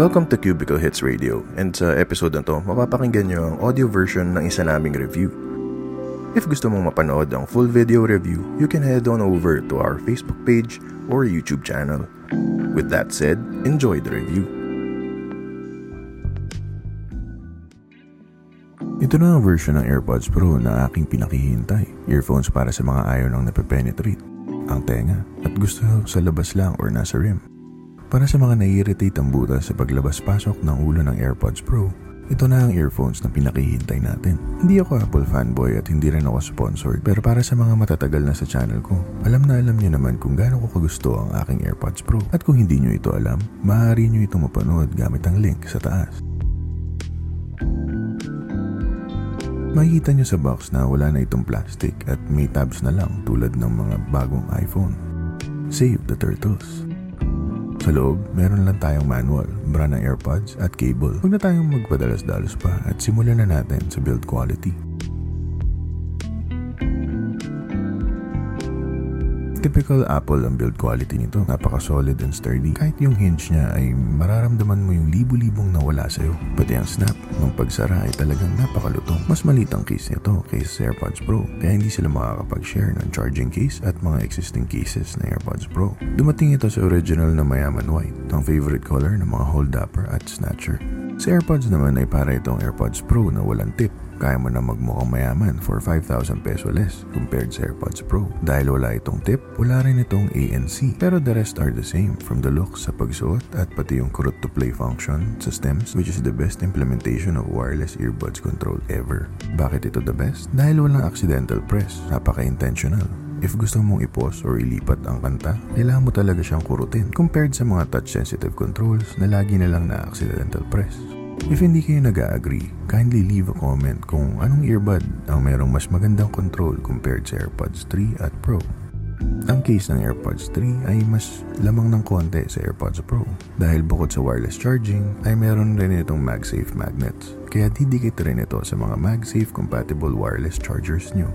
Welcome to Cubicle Hits Radio and sa episode na to, mapapakinggan nyo ang audio version ng isa naming review. If gusto mong mapanood ang full video review, you can head on over to our Facebook page or YouTube channel. With that said, enjoy the review. Ito na ang version ng AirPods Pro na aking pinakihintay. Earphones para sa mga ayaw nang napepenetrate ang tenga at gusto sa labas lang or nasa rim. Para sa mga nai-irritate ang butas sa paglabas-pasok ng ulo ng AirPods Pro, ito na ang earphones na pinakihintay natin. Hindi ako Apple fanboy at hindi rin ako sponsored pero para sa mga matatagal na sa channel ko, alam na alam niyo naman kung gaano ko kagusto ang aking AirPods Pro. At kung hindi niyo ito alam, maaari niyo itong mapanood gamit ang link sa taas. Makikita nyo sa box na wala na itong plastic at may tabs na lang tulad ng mga bagong iPhone. Save the turtles. Sa loob, meron lang tayong manual, brand ng AirPods at cable. Huwag na tayong magpadalas-dalos pa at simulan na natin sa build quality. Typical Apple ang build quality nito. Napaka-solid and sturdy. Kahit yung hinge niya ay mararamdaman mo yung libu-libong nawala sa'yo. Pati ang snap ng pagsara ay talagang napakalutong. Mas maliit ang case nito kaysa sa AirPods Pro. Kaya hindi sila makakapag-share ng charging case at mga existing cases ng AirPods Pro. Dumating ito sa original na mayaman white. Ang favorite color ng mga hold-upper at snatcher. Sa AirPods naman ay para itong AirPods Pro na walang tip kaya mo na magmukhang mayaman for 5,000 peso less compared sa AirPods Pro. Dahil wala itong tip, wala rin itong ANC. Pero the rest are the same from the look sa pagsuot at pati yung kurot to play function sa stems which is the best implementation of wireless earbuds control ever. Bakit ito the best? Dahil walang accidental press, napaka-intentional. If gusto mong ipos or ilipat ang kanta, kailangan mo talaga siyang kurutin compared sa mga touch-sensitive controls na lagi na lang na accidental press. If hindi kayo nag-agree, kindly leave a comment kung anong earbud ang merong mas magandang control compared sa AirPods 3 at Pro. Ang case ng AirPods 3 ay mas lamang ng konti sa AirPods Pro dahil bukod sa wireless charging ay meron rin itong MagSafe magnets kaya didikit rin ito sa mga MagSafe compatible wireless chargers nyo.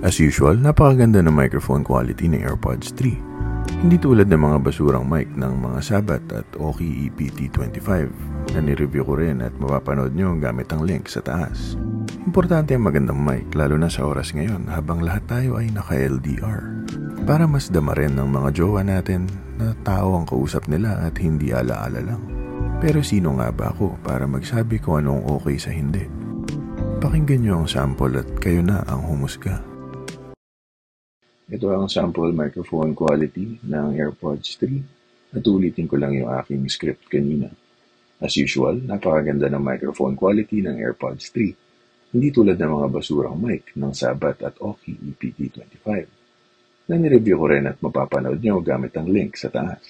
As usual, napakaganda ng microphone quality ng AirPods 3 hindi tulad ng mga basurang mic ng mga Sabat at Oki EPT25 na nireview ko rin at mapapanood nyo gamit ang link sa taas. Importante ang magandang mic lalo na sa oras ngayon habang lahat tayo ay naka-LDR. Para mas dama rin ng mga jowa natin na tao ang kausap nila at hindi alaala lang. Pero sino nga ba ako para magsabi kung anong okay sa hindi? Pakinggan nyo ang sample at kayo na ang humusga. Ito ang sample microphone quality ng AirPods 3 at ulitin ko lang yung aking script kanina. As usual, napakaganda ng microphone quality ng AirPods 3. Hindi tulad ng mga basurang mic ng Sabat at Oki EPT25 na nireview ko rin at mapapanood nyo gamit ang link sa taas.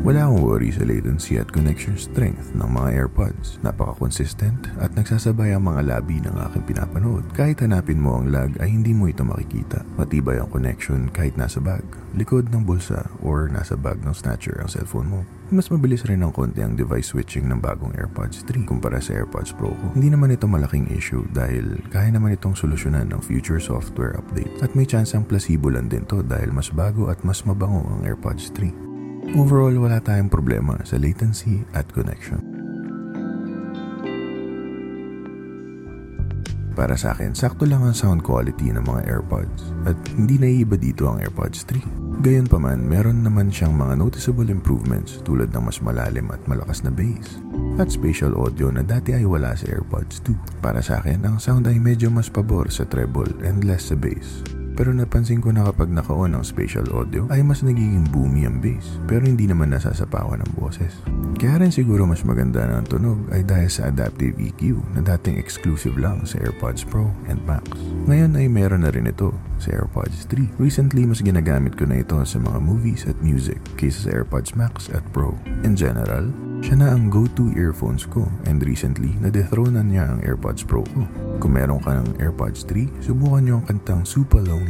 Wala akong worry sa latency at connection strength ng mga AirPods. Napaka-consistent at nagsasabay ang mga labi ng aking pinapanood. Kahit hanapin mo ang lag ay hindi mo ito makikita. Matibay ang connection kahit nasa bag, likod ng bulsa, or nasa bag ng snatcher ang cellphone mo. Mas mabilis rin ng konti ang device switching ng bagong AirPods 3 kumpara sa AirPods Pro ko. Hindi naman ito malaking issue dahil kaya naman itong solusyonan ng future software updates. At may chance ang placebo lang din to dahil mas bago at mas mabango ang AirPods 3. Overall, wala tayong problema sa latency at connection. Para sa akin, sakto lang ang sound quality ng mga AirPods at hindi naiiba dito ang AirPods 3. Gayon pa man, meron naman siyang mga noticeable improvements tulad ng mas malalim at malakas na bass at spatial audio na dati ay wala sa AirPods 2. Para sa akin, ang sound ay medyo mas pabor sa treble and less sa bass. Pero napansin ko na kapag naka-on ang spatial audio ay mas nagiging boomy ang bass pero hindi naman nasasapawan ng boses. Kaya rin siguro mas maganda na ang tunog ay dahil sa adaptive EQ na dating exclusive lang sa AirPods Pro and Max. Ngayon ay meron na rin ito sa AirPods 3. Recently mas ginagamit ko na ito sa mga movies at music kaysa sa AirPods Max at Pro. In general, siya na ang go-to earphones ko and recently na-dethronan niya ang AirPods Pro ko. Kung meron ka ng AirPods 3, subukan niyo ang kantang Super Lonely.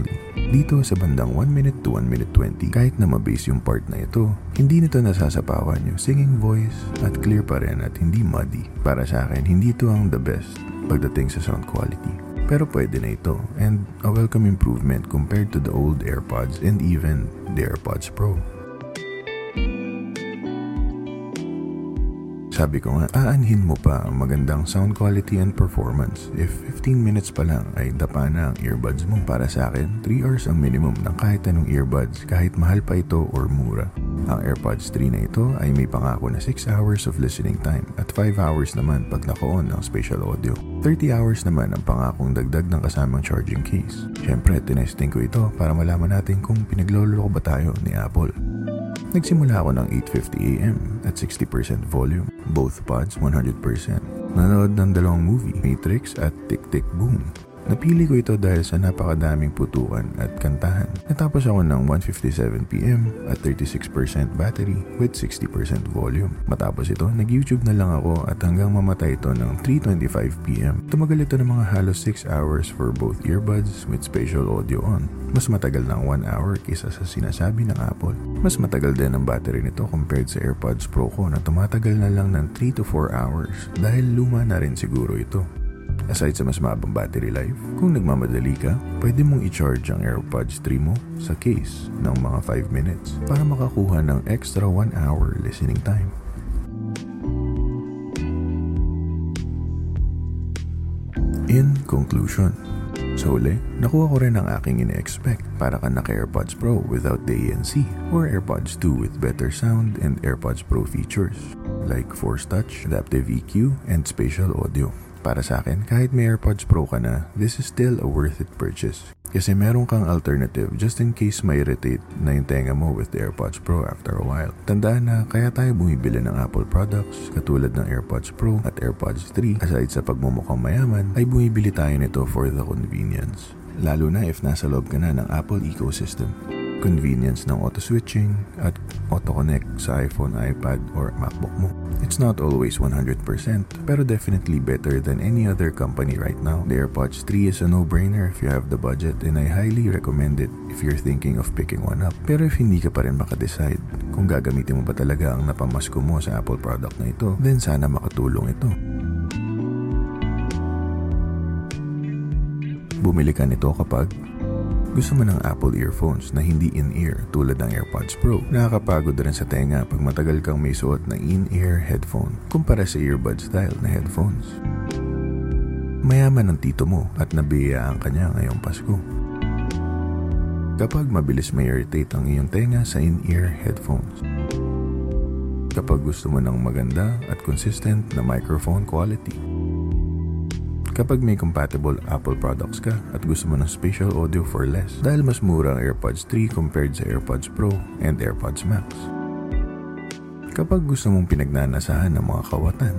Dito sa bandang 1 minute to 1 minute 20, kahit na mabase yung part na ito, hindi nito nasasapawan yung singing voice at clear pa rin at hindi muddy. Para sa akin, hindi ito ang the best pagdating sa sound quality. Pero pwede na ito and a welcome improvement compared to the old AirPods and even the AirPods Pro. Sabi ko nga, aanhin mo pa ang magandang sound quality and performance if 15 minutes pa lang ay dapa na ang earbuds mo. Para sa akin, 3 hours ang minimum ng kahit anong earbuds kahit mahal pa ito or mura. Ang AirPods 3 na ito ay may pangako na 6 hours of listening time at 5 hours naman pag naka-on ang spatial audio. 30 hours naman ang pangakong dagdag ng kasamang charging case. Siyempre, tinesting ko ito para malaman natin kung pinagloloko ba tayo ni Apple. Nagsimula ako ng 8.50am at 60% volume. Both pods 100%. Nanood ng dalawang movie, Matrix at Tick Tick Boom. Napili ko ito dahil sa napakadaming putukan at kantahan. Natapos ako ng 1.57pm at 36% battery with 60% volume. Matapos ito, nag-YouTube na lang ako at hanggang mamatay ito ng 3.25pm. Tumagal ito ng mga halos 6 hours for both earbuds with spatial audio on. Mas matagal ng 1 hour kaysa sa sinasabi ng Apple. Mas matagal din ang battery nito compared sa AirPods Pro ko na tumatagal na lang ng 3 to 4 hours dahil luma na rin siguro ito. Aside sa mas mabang battery life, kung nagmamadali ka, pwede mong i-charge ang AirPods 3 mo sa case ng mga 5 minutes para makakuha ng extra 1 hour listening time. In conclusion, sa uli, nakuha ko rin ang aking ine-expect para ka naka-AirPods Pro without the ANC or AirPods 2 with better sound and AirPods Pro features like Force Touch, Adaptive EQ, and Spatial Audio. Para sa akin, kahit may AirPods Pro ka na, this is still a worth it purchase. Kasi meron kang alternative just in case ma-irritate na yung tenga mo with the AirPods Pro after a while. Tandaan na kaya tayo bumibili ng Apple products katulad ng AirPods Pro at AirPods 3 aside sa pagmumukhang mayaman ay bumibili tayo nito for the convenience. Lalo na if nasa loob ka na ng Apple ecosystem convenience ng auto-switching at auto-connect sa iPhone, iPad, or MacBook mo. It's not always 100%, pero definitely better than any other company right now. The AirPods 3 is a no-brainer if you have the budget and I highly recommend it if you're thinking of picking one up. Pero if hindi ka pa rin makadecide kung gagamitin mo ba talaga ang napamasko mo sa Apple product na ito, then sana makatulong ito. Bumili ka nito kapag gusto mo ng Apple earphones na hindi in-ear tulad ng AirPods Pro. Nakakapagod rin sa tenga pag matagal kang may suot na in-ear headphone kumpara sa earbud style na headphones. Mayaman ang tito mo at nabiyayaan ka niya ngayong Pasko. Kapag mabilis may irritate ang iyong tenga sa in-ear headphones. Kapag gusto mo ng maganda at consistent na microphone quality kapag may compatible Apple products ka at gusto mo ng spatial audio for less dahil mas mura ang AirPods 3 compared sa AirPods Pro and AirPods Max. Kapag gusto mong pinagnanasahan ng mga kawatan.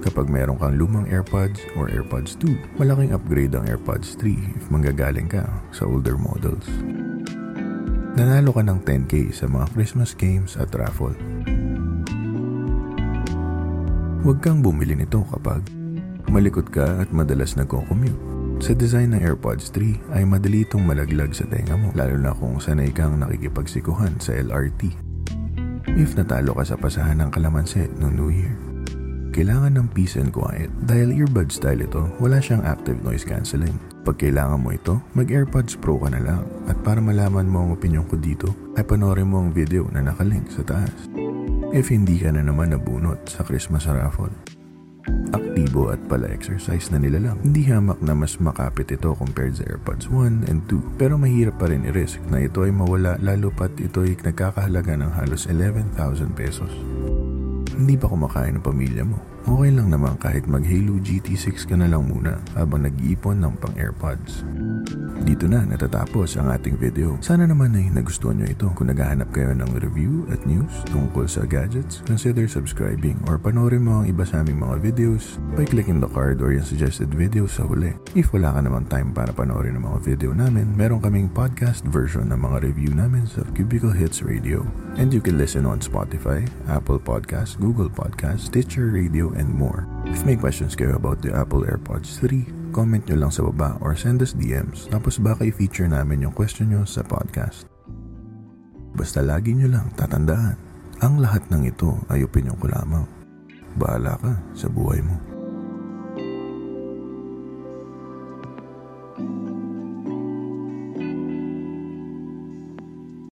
Kapag meron kang lumang AirPods or AirPods 2, malaking upgrade ang AirPods 3 if manggagaling ka sa older models. Nanalo ka ng 10k sa mga Christmas games at raffle. Huwag kang bumili nito kapag Malikot ka at madalas nagko-commute. Sa design ng AirPods 3 ay madali itong malaglag sa tenga mo lalo na kung sanay kang nakikipagsikuhan sa LRT. If natalo ka sa pasahan ng kalamansi noong New Year. Kailangan ng peace and quiet dahil earbud style ito, wala siyang active noise cancelling. Pag kailangan mo ito, mag-AirPods Pro ka na lang at para malaman mo ang opinion ko dito, ay panoorin mo ang video na nakalink sa taas. If hindi ka na naman nabunot sa Christmas raffle aktibo at pala exercise na nila lang. Hindi hamak na mas makapit ito compared sa AirPods 1 and 2 pero mahirap pa rin i-risk na ito ay mawala lalo pat ito ay nagkakahalaga ng halos 11,000 pesos. Hindi pa kumakain ng pamilya mo. Okay lang naman kahit mag Halo GT6 ka na lang muna habang nag-iipon ng pang AirPods. Dito na natatapos ang ating video. Sana naman ay nagustuhan nyo ito. Kung naghahanap kayo ng review at news tungkol sa gadgets, consider subscribing or panoorin mo ang iba sa aming mga videos by clicking the card or yung suggested videos sa huli. If wala ka naman time para panoorin ang mga video namin, meron kaming podcast version ng mga review namin sa Cubicle Hits Radio. And you can listen on Spotify, Apple Podcasts, Google Podcasts, Stitcher Radio, and more. If may questions kayo about the Apple AirPods 3, comment nyo lang sa baba or send us DMs tapos baka i-feature namin yung question nyo sa podcast. Basta lagi nyo lang tatandaan, ang lahat ng ito ay opinion ko lamang. Bahala ka sa buhay mo.